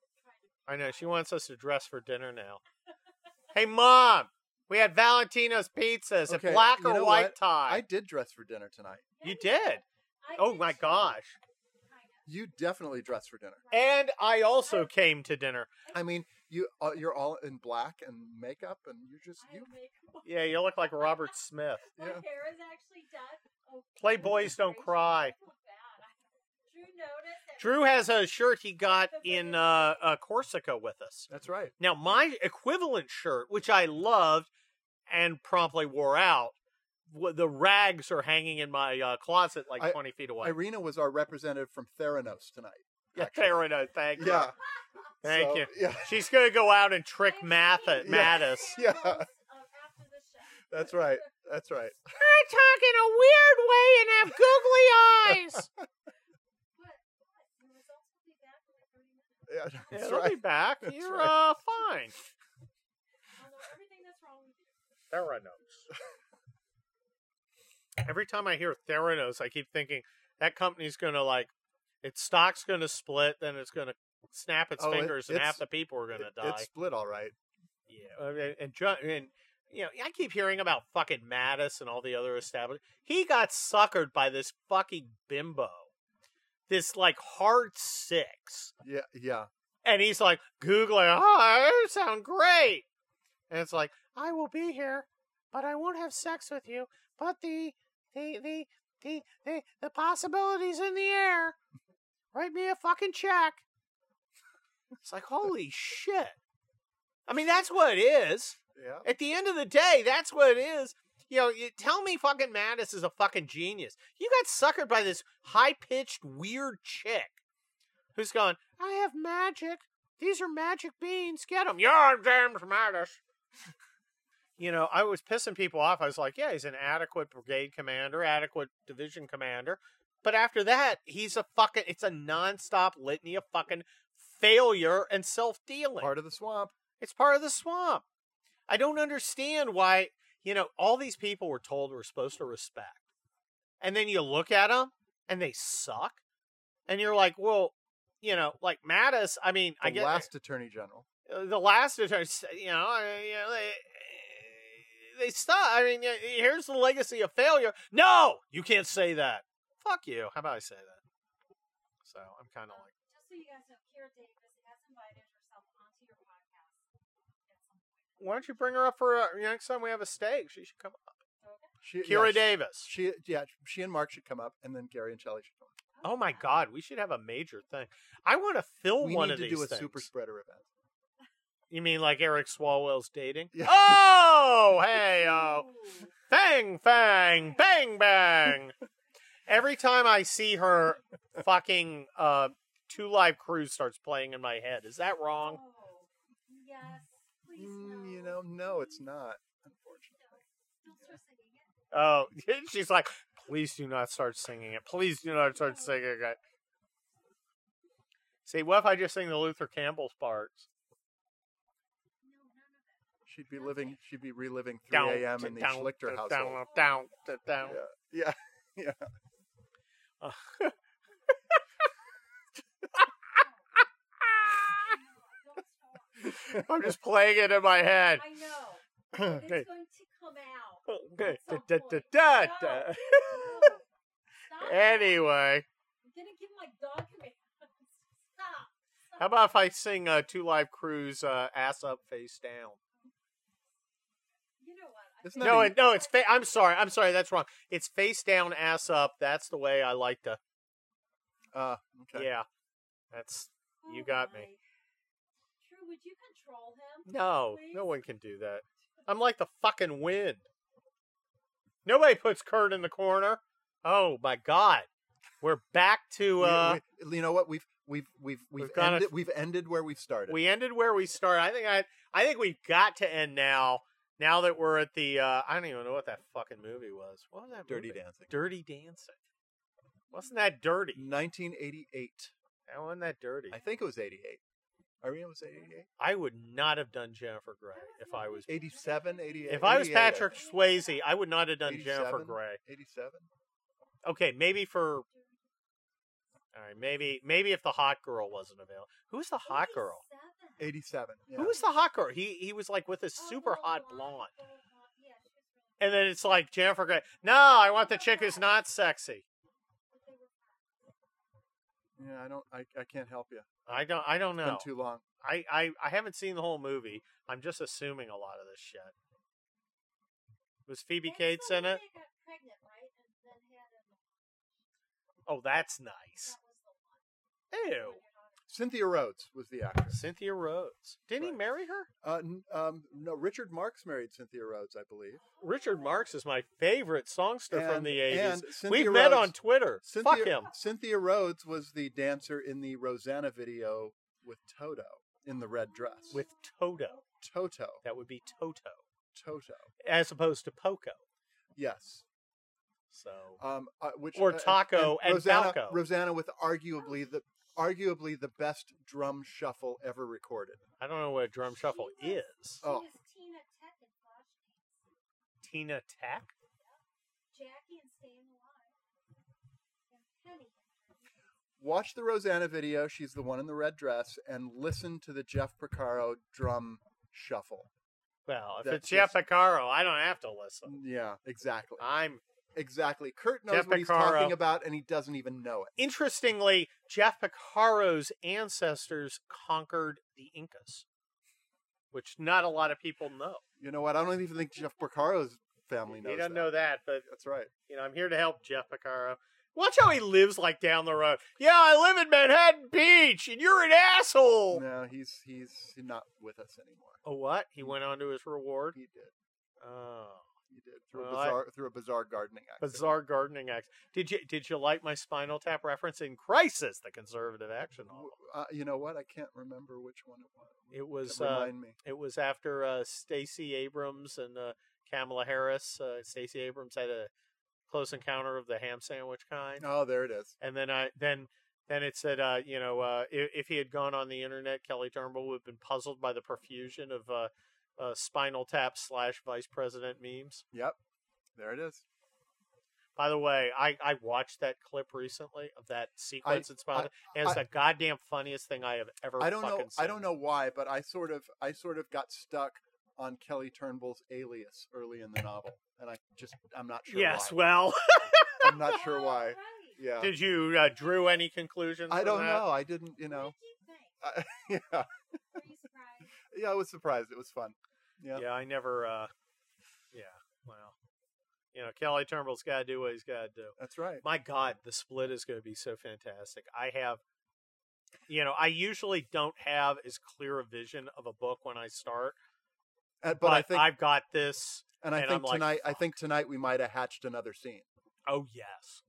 to try to I know she wants us to dress for dinner now. hey, mom, we had Valentino's pizzas, Okay, a black you or know white what? tie. I did dress for dinner tonight. You did. Oh my gosh! You definitely dressed for dinner. And I also came to dinner. I mean, you uh, you're all in black and makeup, and you're just you. make Yeah, you look like Robert Smith. my Yeah. hair is actually done. Oh, Play goodness Boys Don't Cry. I feel bad. I- Drew Drew has a shirt he got in uh, uh, Corsica with us. That's right. Now, my equivalent shirt, which I loved and promptly wore out, w- the rags are hanging in my uh, closet like I- 20 feet away. Irina was our representative from Theranos tonight. yeah, actually. fair enough. Thank you. Yeah. Thank So, you. Yeah. She's going to go out and trick I'm Math at Yeah. Mattis. Yeah. photos of after the show. That's right. That's right. I talk in a weird way and have googly eyes. What? What? The results will be back in like 30 minutes. Yeah, Yeah, that's they'll be back. That's You're right. uh, fine. I'll know everything that's wrong with you. Theranos. Every time I hear Theranos, I keep thinking that company's going to like, its stock's going to split, then it's going to snap its Oh, it- fingers, and half the people are going to It- die. It's split all right. Yeah, and, and and you know, I keep hearing about fucking Mattis and all the other established. He got suckered by this fucking bimbo, this like hard six, Yeah. Yeah. and he's like googling, "Oh, sound great," and it's like, "I will be here, but I won't have sex with you. But the the the the the, the possibilities in the air. Write me a fucking check." It's like, holy shit. I mean, that's what it is. Yeah. At the end of the day, that's what it is. You know, you tell me fucking Mattis is a fucking genius. You got suckered by this high pitched, weird chick who's going, I have magic. These are magic beans. Get them. You're James Mattis. you know, I was pissing people off. I was like, yeah, he's an adequate brigade commander, adequate division commander. But after that, he's a fucking, it's a nonstop litany of fucking failure and self dealing. Part of the swamp. It's part of the swamp. I don't understand why, you know, all these people were told we're supposed to respect. And then you look at them and they suck. And you're like, well, you know, like Mattis, I mean, The I get last attorney general. uh, the last attorney, you know, I- you know they, they suck. I mean, here's the legacy of failure. No, you can't say that. Fuck you. How about I say that? So I'm kind of Um, like, just so you guys know, Kira Davis has invited herself onto your podcast at some point. why don't you bring her up for uh, next time we have a steak? She should come up. Okay. She, Kira yeah, Davis. She, she, yeah, she and Mark should come up, and then Gary and Shelley should come up. Oh my God, we should have a major thing. I want to fill We one need of to do a things. super spreader event. You mean like Eric Swalwell's dating? Yeah. Oh, hey, oh, Fang, bang, bang, bang, bang. Every time I see her, fucking uh, Two Live Crew starts playing in my head. Is that wrong? Oh, yes. Please, Mm, no. you know, no, it's not. Unfortunately. Don't start singing it. Oh, she's like, please do not start singing it. Please do not start singing it. See, what if I just sing the Luther Campbell's parts? No, none of it. She'd be living. She'd be reliving 3 a.m. in the down, Schlichter down, household. Down, down, down. Yeah, yeah. Don't I'm just playing it in my head. I know. It's Okay. going to come out. Okay. Da, da, da, No. da. No. Anyway, I'm gonna give my dog commands. Stop. Stop. how about if I sing uh, Two Live Crew uh, ass up, face down? You know what? I Isn't think- that No, a- it, no, it's fa- I'm sorry, I'm sorry, that's wrong. It's face down, ass up. That's the way I like to. Uh, okay. Yeah, that's you Oh got me. True, would you control him? no, please? no one can do that. I'm like the fucking wind. Nobody puts Kurt in the corner. Oh my god, we're back to. Uh we- you know what? We've we've we've we've We've ended, a- we've ended where we started. We ended where we started. I think I I think we've got to end now. Now that we're at the uh, I don't even know what that fucking movie was. What was that? Dirty movie? Dancing. Dirty Dancing. Wasn't that dirty? 1988. That wasn't that dirty. I think it was 88. Irene was 88. I would not have done Jennifer Grey if I was 87, 88. if I was Patrick. Swayze. I would not have done Jennifer Grey. 87. Okay, maybe for all right, maybe maybe if the hot girl wasn't available. Who's the hot girl? 87. Yeah. Who was the hot girl? He he was like with a super hot blonde, blonde. the blonde. Yeah, she was really And then it's like Jennifer Grey. No, I want the chick who's not sexy. but they were Yeah, I don't. I, I can't help you. I don't I don't It's know. been too long. I, I I haven't seen the whole movie. I'm just assuming a lot of this shit. Was Phoebe Cates in it? They got pregnant, right? And then had an Oh, that's nice. That was the one. Ew. Cynthia Rhodes was the actress. Cynthia Rhodes. Didn't he marry her? Uh, n- um, no, Richard Marx married Cynthia Rhodes, I believe. Richard Marx is my favorite songster from the 80s. We've met on Twitter. Cynthia, Fuck him. Cynthia Rhodes was the dancer in the Rosanna video with Toto in the red dress. With Toto. Toto. That would be Toto. Toto. As opposed to Poco. Yes. So Um, uh, which Or uh, Taco and Rosanna, Falco. Rosanna with arguably the arguably the best drum shuffle ever recorded. I don't know what a drum shuffle She was- is. She Oh. was Tina Tech in Flashdance. Tina Tech? Jackie and Staying Alive. And Penny. Watch the Rosanna video. She's the one in the red dress, and listen to the Jeff Porcaro drum shuffle. Well, if That's it's Jeff just- Picaro, I don't have to listen. Yeah, exactly. I'm Exactly. Kurt knows Jeff what he's talking about, and he doesn't even know it. interestingly, Jeff Picaro's ancestors conquered the Incas, which not a lot of people know. You know what? I don't even think Jeff Picaro's family knows. He doesn't that. know that, but That's right. you know, I'm here to help Jeff Picaro. Watch how he lives like down the road. Yeah, I live in Manhattan Beach, and you're an asshole. No, he's he's not with us anymore. Oh, what? He went on to his reward. He did. Oh, He did through Well, a I- bizarre through a bizarre gardening accident. bizarre gardening act. Did you did you like my Spinal Tap reference in Crisis, the conservative action novel? Uh, you know what? I can't remember which one it was. It was uh, Remind me. It was after uh, Stacey Abrams and uh, Kamala Harris. Uh, Stacey Abrams had a close encounter of the ham sandwich kind, Oh, there it is. and then I then then it said, uh, you know, uh, if, if he had gone on the internet, Kelly Turnbull would have been puzzled by the profusion of uh, uh, Spinal Tap slash Vice President memes. Yep, there it is. By the way, I, I watched that clip recently of that sequence in Spinal I- Tap, and it's I- the goddamn funniest thing I have ever. I don't know. fucking I don't know why, but I sort of I sort of got stuck on Kelly Turnbull's alias early in the novel, and I just I'm not sure. Yes, why. well, I'm not sure why. Yeah, did you uh, drew any conclusions? I don't that? know. I didn't. You What know. did you think? I, yeah, Were you surprised? Yeah. I was surprised. It was fun. Yeah. Yeah, I never. uh Yeah, well, you know, Kelly Turnbull's got to do what he's got to do. That's right. My God, the split is going to be so fantastic. I have, you know, I usually don't have as clear a vision of a book when I start, Uh, but, but I think, I've got this. and I and think I'm like, tonight, I think tonight we might have hatched another scene. Oh yes.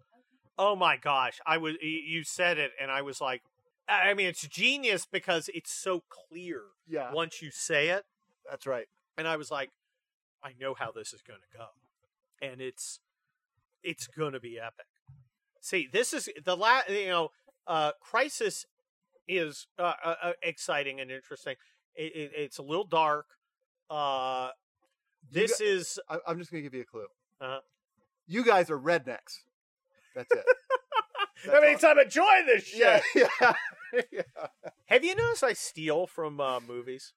Oh my gosh, I was. You said it, and I was like, I mean, it's genius because it's so clear Yeah, once you say it. that's right. and I was like, I know how this is going to go, and it's it's going to be epic. See, this is the last. You know, uh, Crisis is uh, uh, uh, exciting and interesting. It, it, it's a little dark. Uh, this is I, I'm just gonna give you a clue. Uh-huh. You guys are rednecks. That's it. that means I'm enjoying this shit. yeah, yeah, yeah. Have you noticed I steal from uh, movies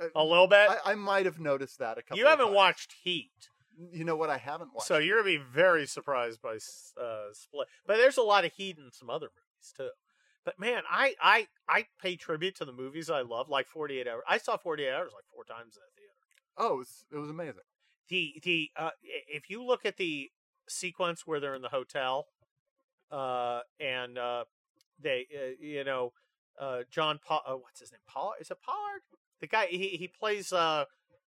Uh, a little bit? I, I might have noticed that a couple. you haven't times. watched Heat. You know what? I haven't watched. So you're gonna be very surprised by uh, Split, but there's a lot of heat in some other movies too. But man, I I I pay tribute to the movies I love, like 48 Hours. I saw 48 Hours like four times in the theater. oh, it was, it was amazing. The the uh, if you look at the sequence where they're in the hotel, uh, and uh, they uh, you know uh, John Paul, uh, what's his name? Paul is it Pollard? The guy he he plays uh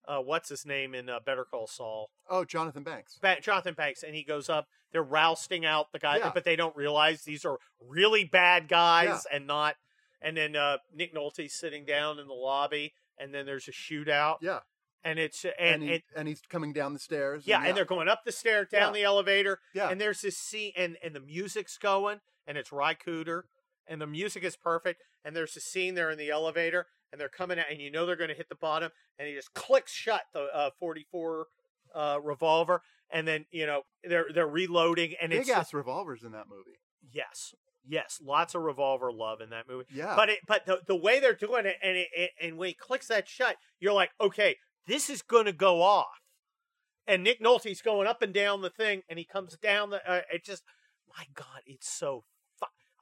uh, what's his name in uh, Better Call Saul, Oh, Jonathan Banks. ba- Jonathan Banks, and he goes up. They're rousting out the guy, Yeah. but they don't realize these are really bad guys and not. And then uh, Nick Nolte's sitting down in the lobby, and then there's a shootout, Yeah, and it's and, and, he, it, and he's coming down the stairs. yeah, and they're going up the stair, down Yeah. the elevator, yeah, and there's this scene, and and the music's going, and it's Ry Cooder, and the music is perfect, and there's a scene there in the elevator, and they're coming out, and you know they're going to hit the bottom, and he just clicks shut the uh, 44 uh, revolver, and then you know they're they're reloading, and big it's ass revolvers in that movie. yes, yes, lots of revolver love in that movie. Yeah, But it, but the, the way they're doing it, and it, it, and when he clicks that shut, you're like, okay, this is going to go off. And Nick Nolte's going up and down the thing, and he comes down the. Uh, it just, my God, it's so.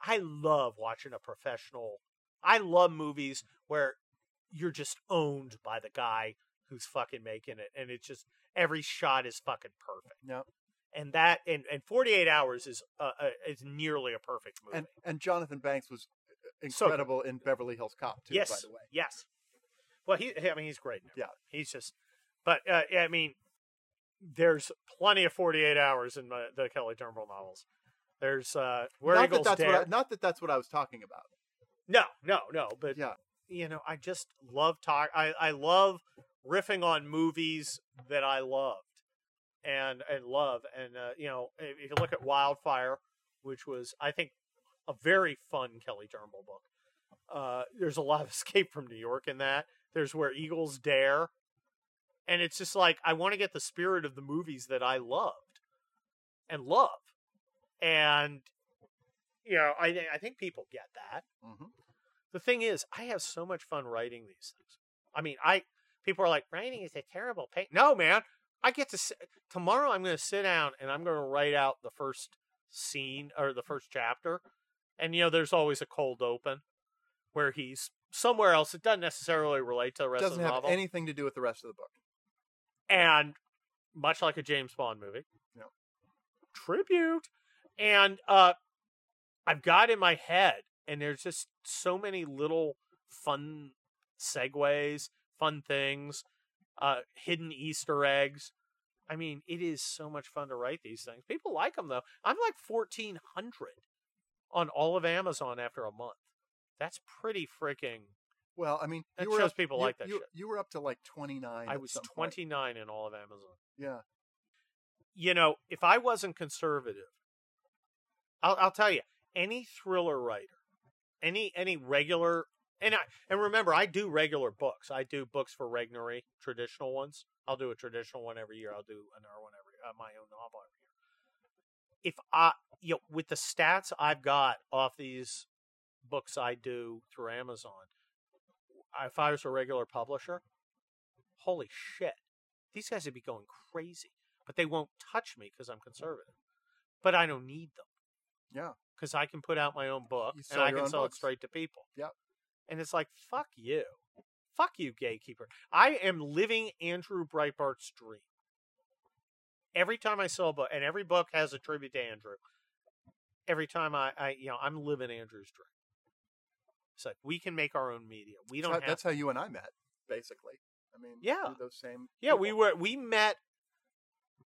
I love watching a professional. I love movies where you're just owned by the guy who's fucking making it, and it's just every shot is fucking perfect. Yep. And that and, and 48 hours is uh, uh, is nearly a perfect movie. and and Jonathan Banks was uh, So incredible in Beverly Hills Cop too. yes, by the way. yes. Well, he, I mean, he's great. Now. Yeah. he's just. But uh, I mean, there's plenty of 48 hours in the, the Kelly Turnbull novels. There's uh, where not Eagles that that's Dare. what I, not that that's what I was talking about. No, no, no. But Yeah, you know, I just love talk. I I love riffing on movies that I loved and and love. And uh, you know, if if you look at Wildfire, which was I think a very fun Kelly Turnbull book. Uh, there's a lot of Escape from New York in that. There's Where Eagles Dare, and it's just like I want to get the spirit of the movies that I loved and love, and you know, I I think people get that hmm the thing is, I have so much fun writing these things. I mean, I people are like, writing is a terrible pain. No, man, I get to sit, tomorrow. I'm going to sit down and I'm going to write out the first scene or the first chapter, and you know, there's always a cold open where he's somewhere else. It doesn't necessarily relate to the rest doesn't of the have novel, anything to do with the rest of the book. and much like a James Bond movie, Yeah. tribute, and uh, I've got in my head, and there's just so many little fun segues, fun things, uh, hidden Easter eggs. I mean, it is so much fun to write these things. People like them though. I'm like 1400 on all of Amazon after a month. That's pretty freaking. Well, I mean, That you were shows up, people you, like that you, shit. You were up to like twenty nine. I was 29 in all of Amazon. Yeah, you know, if I wasn't conservative, I'll, I'll tell you, any thriller writer, any any regular, and I and remember, I do regular books. I do books for Regnery, traditional ones. I'll do a traditional one every year. I'll do another one every uh, my own novel every year. If I, you know, with the stats I've got off these books I do through Amazon, if I was a regular publisher, holy shit, these guys would be going crazy but they won't touch me because I'm conservative. But I don't need them yeah. because I can put out my own book and I can sell books. it straight to people. Yep. And it's like, fuck you. Fuck you, gatekeeper. I am living Andrew Breitbart's dream. Every time I sell a book, and every book has a tribute to Andrew. Every time I, I you know, I'm living Andrew's dream. It's like we can make our own media. We don't That's how, that's how you and I met, basically. I mean, Yeah. those same. Yeah, we were we met.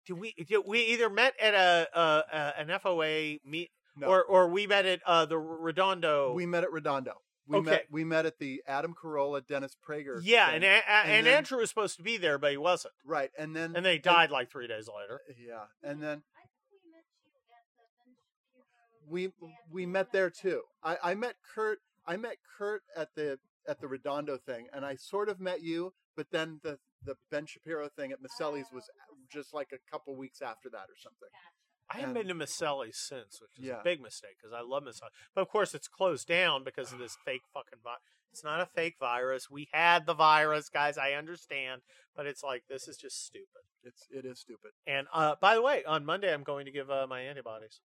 Did we? Did we either met at a, a, a an FOA meet, No. or or we met at uh, the Redondo. We met at Redondo. We Okay. met. We met at the Adam Carolla Dennis Prager. yeah, thing. and a, a- and, and then- Andrew was supposed to be there, but he wasn't, right, and then and they died like three days later. Yeah, and then we met you at the Ben Shapiro. we dance we or met there too. I, I met Kurt. I met Kurt at the at the Redondo thing, and I sort of met you, but then the the Ben Shapiro thing at Maselli's was just like a couple weeks after that or something. I haven't been to Maselli's since, which is Yeah. a big mistake because I love Maselli. But of course, it's closed down because of this fake fucking virus. It's not a fake virus. We had the virus, guys. I understand, but it's like this is just stupid. It's it is stupid. And uh, by the way, on Monday I'm going to give uh, my antibodies.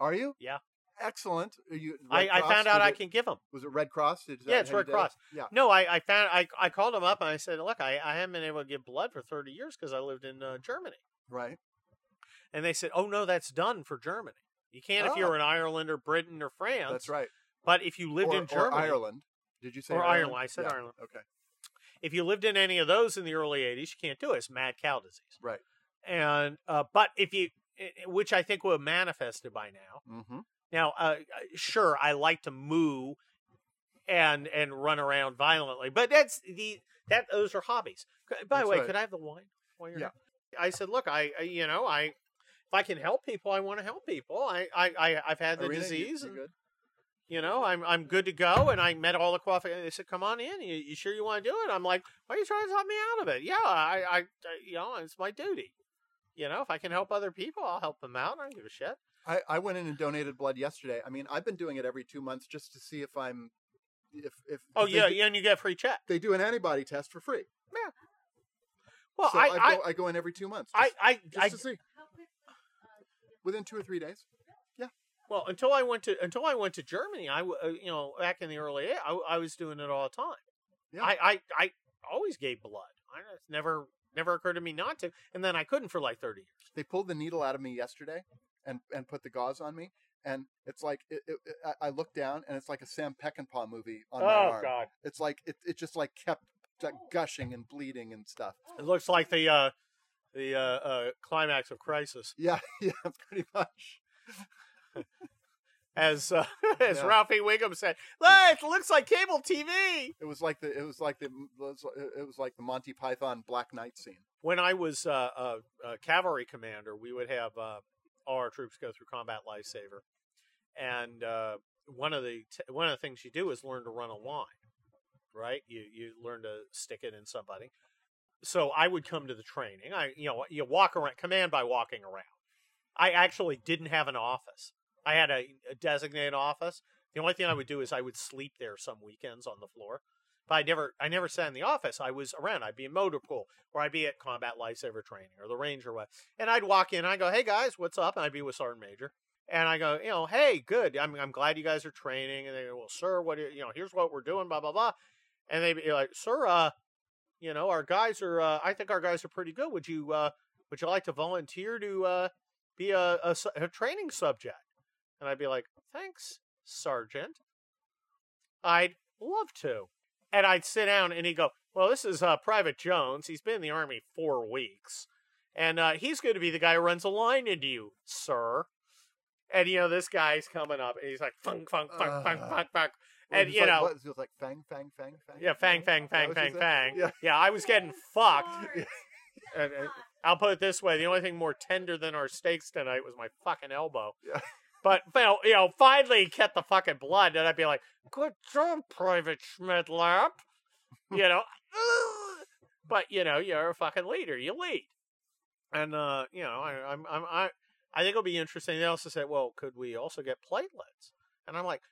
Are you? Yeah. Excellent. Are you? I, Red I Cross? found out Did I it- can give them. Was it Red Cross? Did, is Yeah, it's how you Red did it? Cross. Yeah. No, I, I found I, I called them up and I said, look, I, I haven't been able to give blood for 30 years because I lived in uh, Germany. Right. And they said, oh no, that's done for Germany. You can't if Oh. you're in Ireland or Britain or France. That's right. But if you lived or, in Germany or Ireland. Did you say Or Ireland? Ireland. I said Yeah. Ireland. Okay. If you lived in any of those in the early '80s, you can't do it. It's mad cow disease. Right. And uh, but if you, eh, eh, which I think will have manifested by now. Mm-hmm. Now, uh, sure, I like to moo and and run around violently, but that's the that those are hobbies. By the way, right. could I have the wine? While you're Yeah. I said, look, I you know I if I can help people, I want to help people. I I, I I've had oh, the Arena, disease, you and, you know I'm I'm good to go, and I met all the qualifications. They said, come on in. You, you sure you want to do it? I'm like, why are you trying to talk me out of it? Yeah, I, I I you know it's my duty. You know, if I can help other people, I'll help them out. I don't give a shit. I, I went in and donated blood yesterday. I mean, I've been doing it every two months just to see if I'm, if if Oh yeah, do- yeah, and you get a free check. they do an antibody test for free. Yeah. Well, so I, I, I, go, I go in every two months. I, Just, I, just I, to see How quickly? Uh, within two or three days. Yeah. Well, until I went to until I went to Germany, I, uh, you know, back in the early, I, I was doing it all the time. Yeah. I, I, I always gave blood. I it's never, never occurred to me not to, and then I couldn't for like thirty years. They pulled the needle out of me yesterday, and and put the gauze on me, and it's like it, it, I- I look down, and it's like a Sam Peckinpah movie on my arm. Oh, God! It's like it, it just like kept gushing and bleeding and stuff. It looks like the uh, the uh, uh, climax of Crisis, Yeah, yeah, pretty much. as uh, as Yeah. Ralphie Wiggum said. It looks like cable TV. It was like the it was like the it was like the Monty Python Black Knight scene. when I was uh, a, a cavalry commander, we would have uh, all our troops go through combat lifesaver, and uh, one of the t- one of the things you do is learn to run a line, right? You you learn to stick it in somebody. So I would come to the training. I you know you walk around command by walking around. I actually didn't have an office. I had a, a designated office. The only thing I would do is I would sleep there some weekends on the floor. But I never I never sat in the office. I was around. I'd be in motor pool or I'd be at combat lifesaver training or the range or what. And I'd walk in, I go, Hey guys, what's up? And I'd be with Sergeant Major. And I go, you know, hey, good. I'm I'm glad you guys are training. And they go, Well, sir, what are, you know, here's what we're doing, blah, blah, blah. And they'd be like, Sir, uh, you know, our guys are uh, I think our guys are pretty good. Would you uh would you like to volunteer to uh be a, a, a training subject? And I'd be like, Thanks, Sergeant. I'd love to. And I'd sit down and he'd go, Well, this is uh, Private Jones. He's been in the Army four weeks. And uh, he's going to be the guy who runs a line into you, sir. And, you know, this guy's coming up and he's like, funk, funk, funk, funk, Uh, funk, funk. Well, And, you like, know- what? it was like fang, fang, fang, fang. Yeah, fang, fang, fang, fang, fang. Yeah. Yeah, I was getting fucked. And, and I'll put it this way: the only thing more tender than our steaks tonight was my fucking elbow. Yeah. But you know, you know, finally get the fucking blood, and I'd be like, "Good job, Private Schmidlap." You know, but you know, you're a fucking leader. You lead, and uh, you know, I, I'm, I'm, I, I think it'll be interesting. They also said, "Well, could we also get platelets?" And I'm like,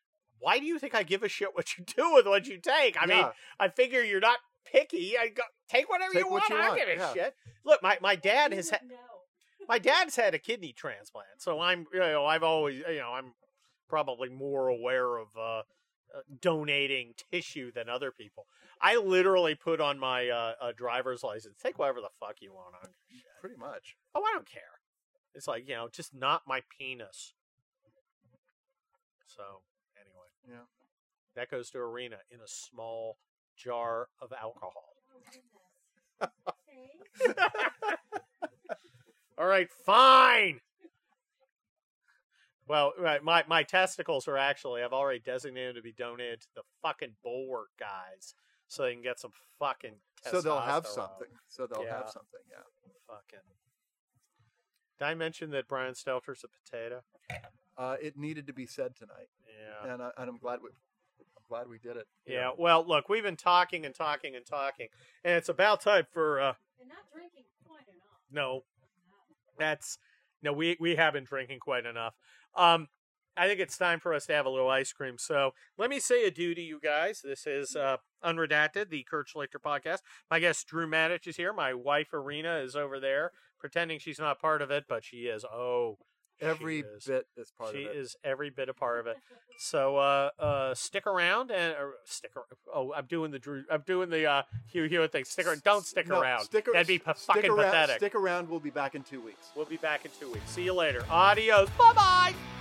"Why do you think I give a shit what you do with what you take?" I mean, I figure you're not picky. I go take whatever Take you what want. you I don't give a yeah. shit. Look, my, my dad You has had my dad's had a kidney transplant, so I'm you know I've always you know I'm probably more aware of uh, uh, donating tissue than other people. I literally put on my uh, uh, driver's license, take whatever the fuck you want. I give a shit. Pretty much. Oh, I don't care. It's like you know, just not my penis. So anyway, Yeah. that goes to Irina in a small jar of alcohol. Oh. All right, fine. Well, right, my my testicles are actually I've already designated to be donated to the fucking bulwark guys, so they can get some fucking. So they'll have something. So they'll Yeah. have something. Yeah. Fucking. Did I mention that Brian Stelter's a potato? Uh, it needed to be said tonight, Yeah. and, I, and I'm glad we, I'm glad we did it. you Yeah. know. Well, look, we've been talking and talking and talking, and it's about time for uh and not drinking quite enough. no, No. that's no, we we have been drinking quite enough. Um, I think it's time for us to have a little ice cream. So let me say adieu to you guys. This is uh, Unredacted, the Kurt Schlichter podcast. My guest Drew Matich is here. My wife Irina is over there, pretending she's not part of it, but she is. Oh, she Every bit is part of it. she of it. is every bit a part of it. So uh, uh, stick around and or stick. ar- Oh, I'm doing the Drew. I'm doing the uh, Hugh Hewitt thing. Stick. around. Don't stick No, around. stick ar- That'd be pa- stick fucking around, pathetic. Stick around. We'll be back in two weeks. We'll be back in two weeks. See you later. Adios. Bye bye.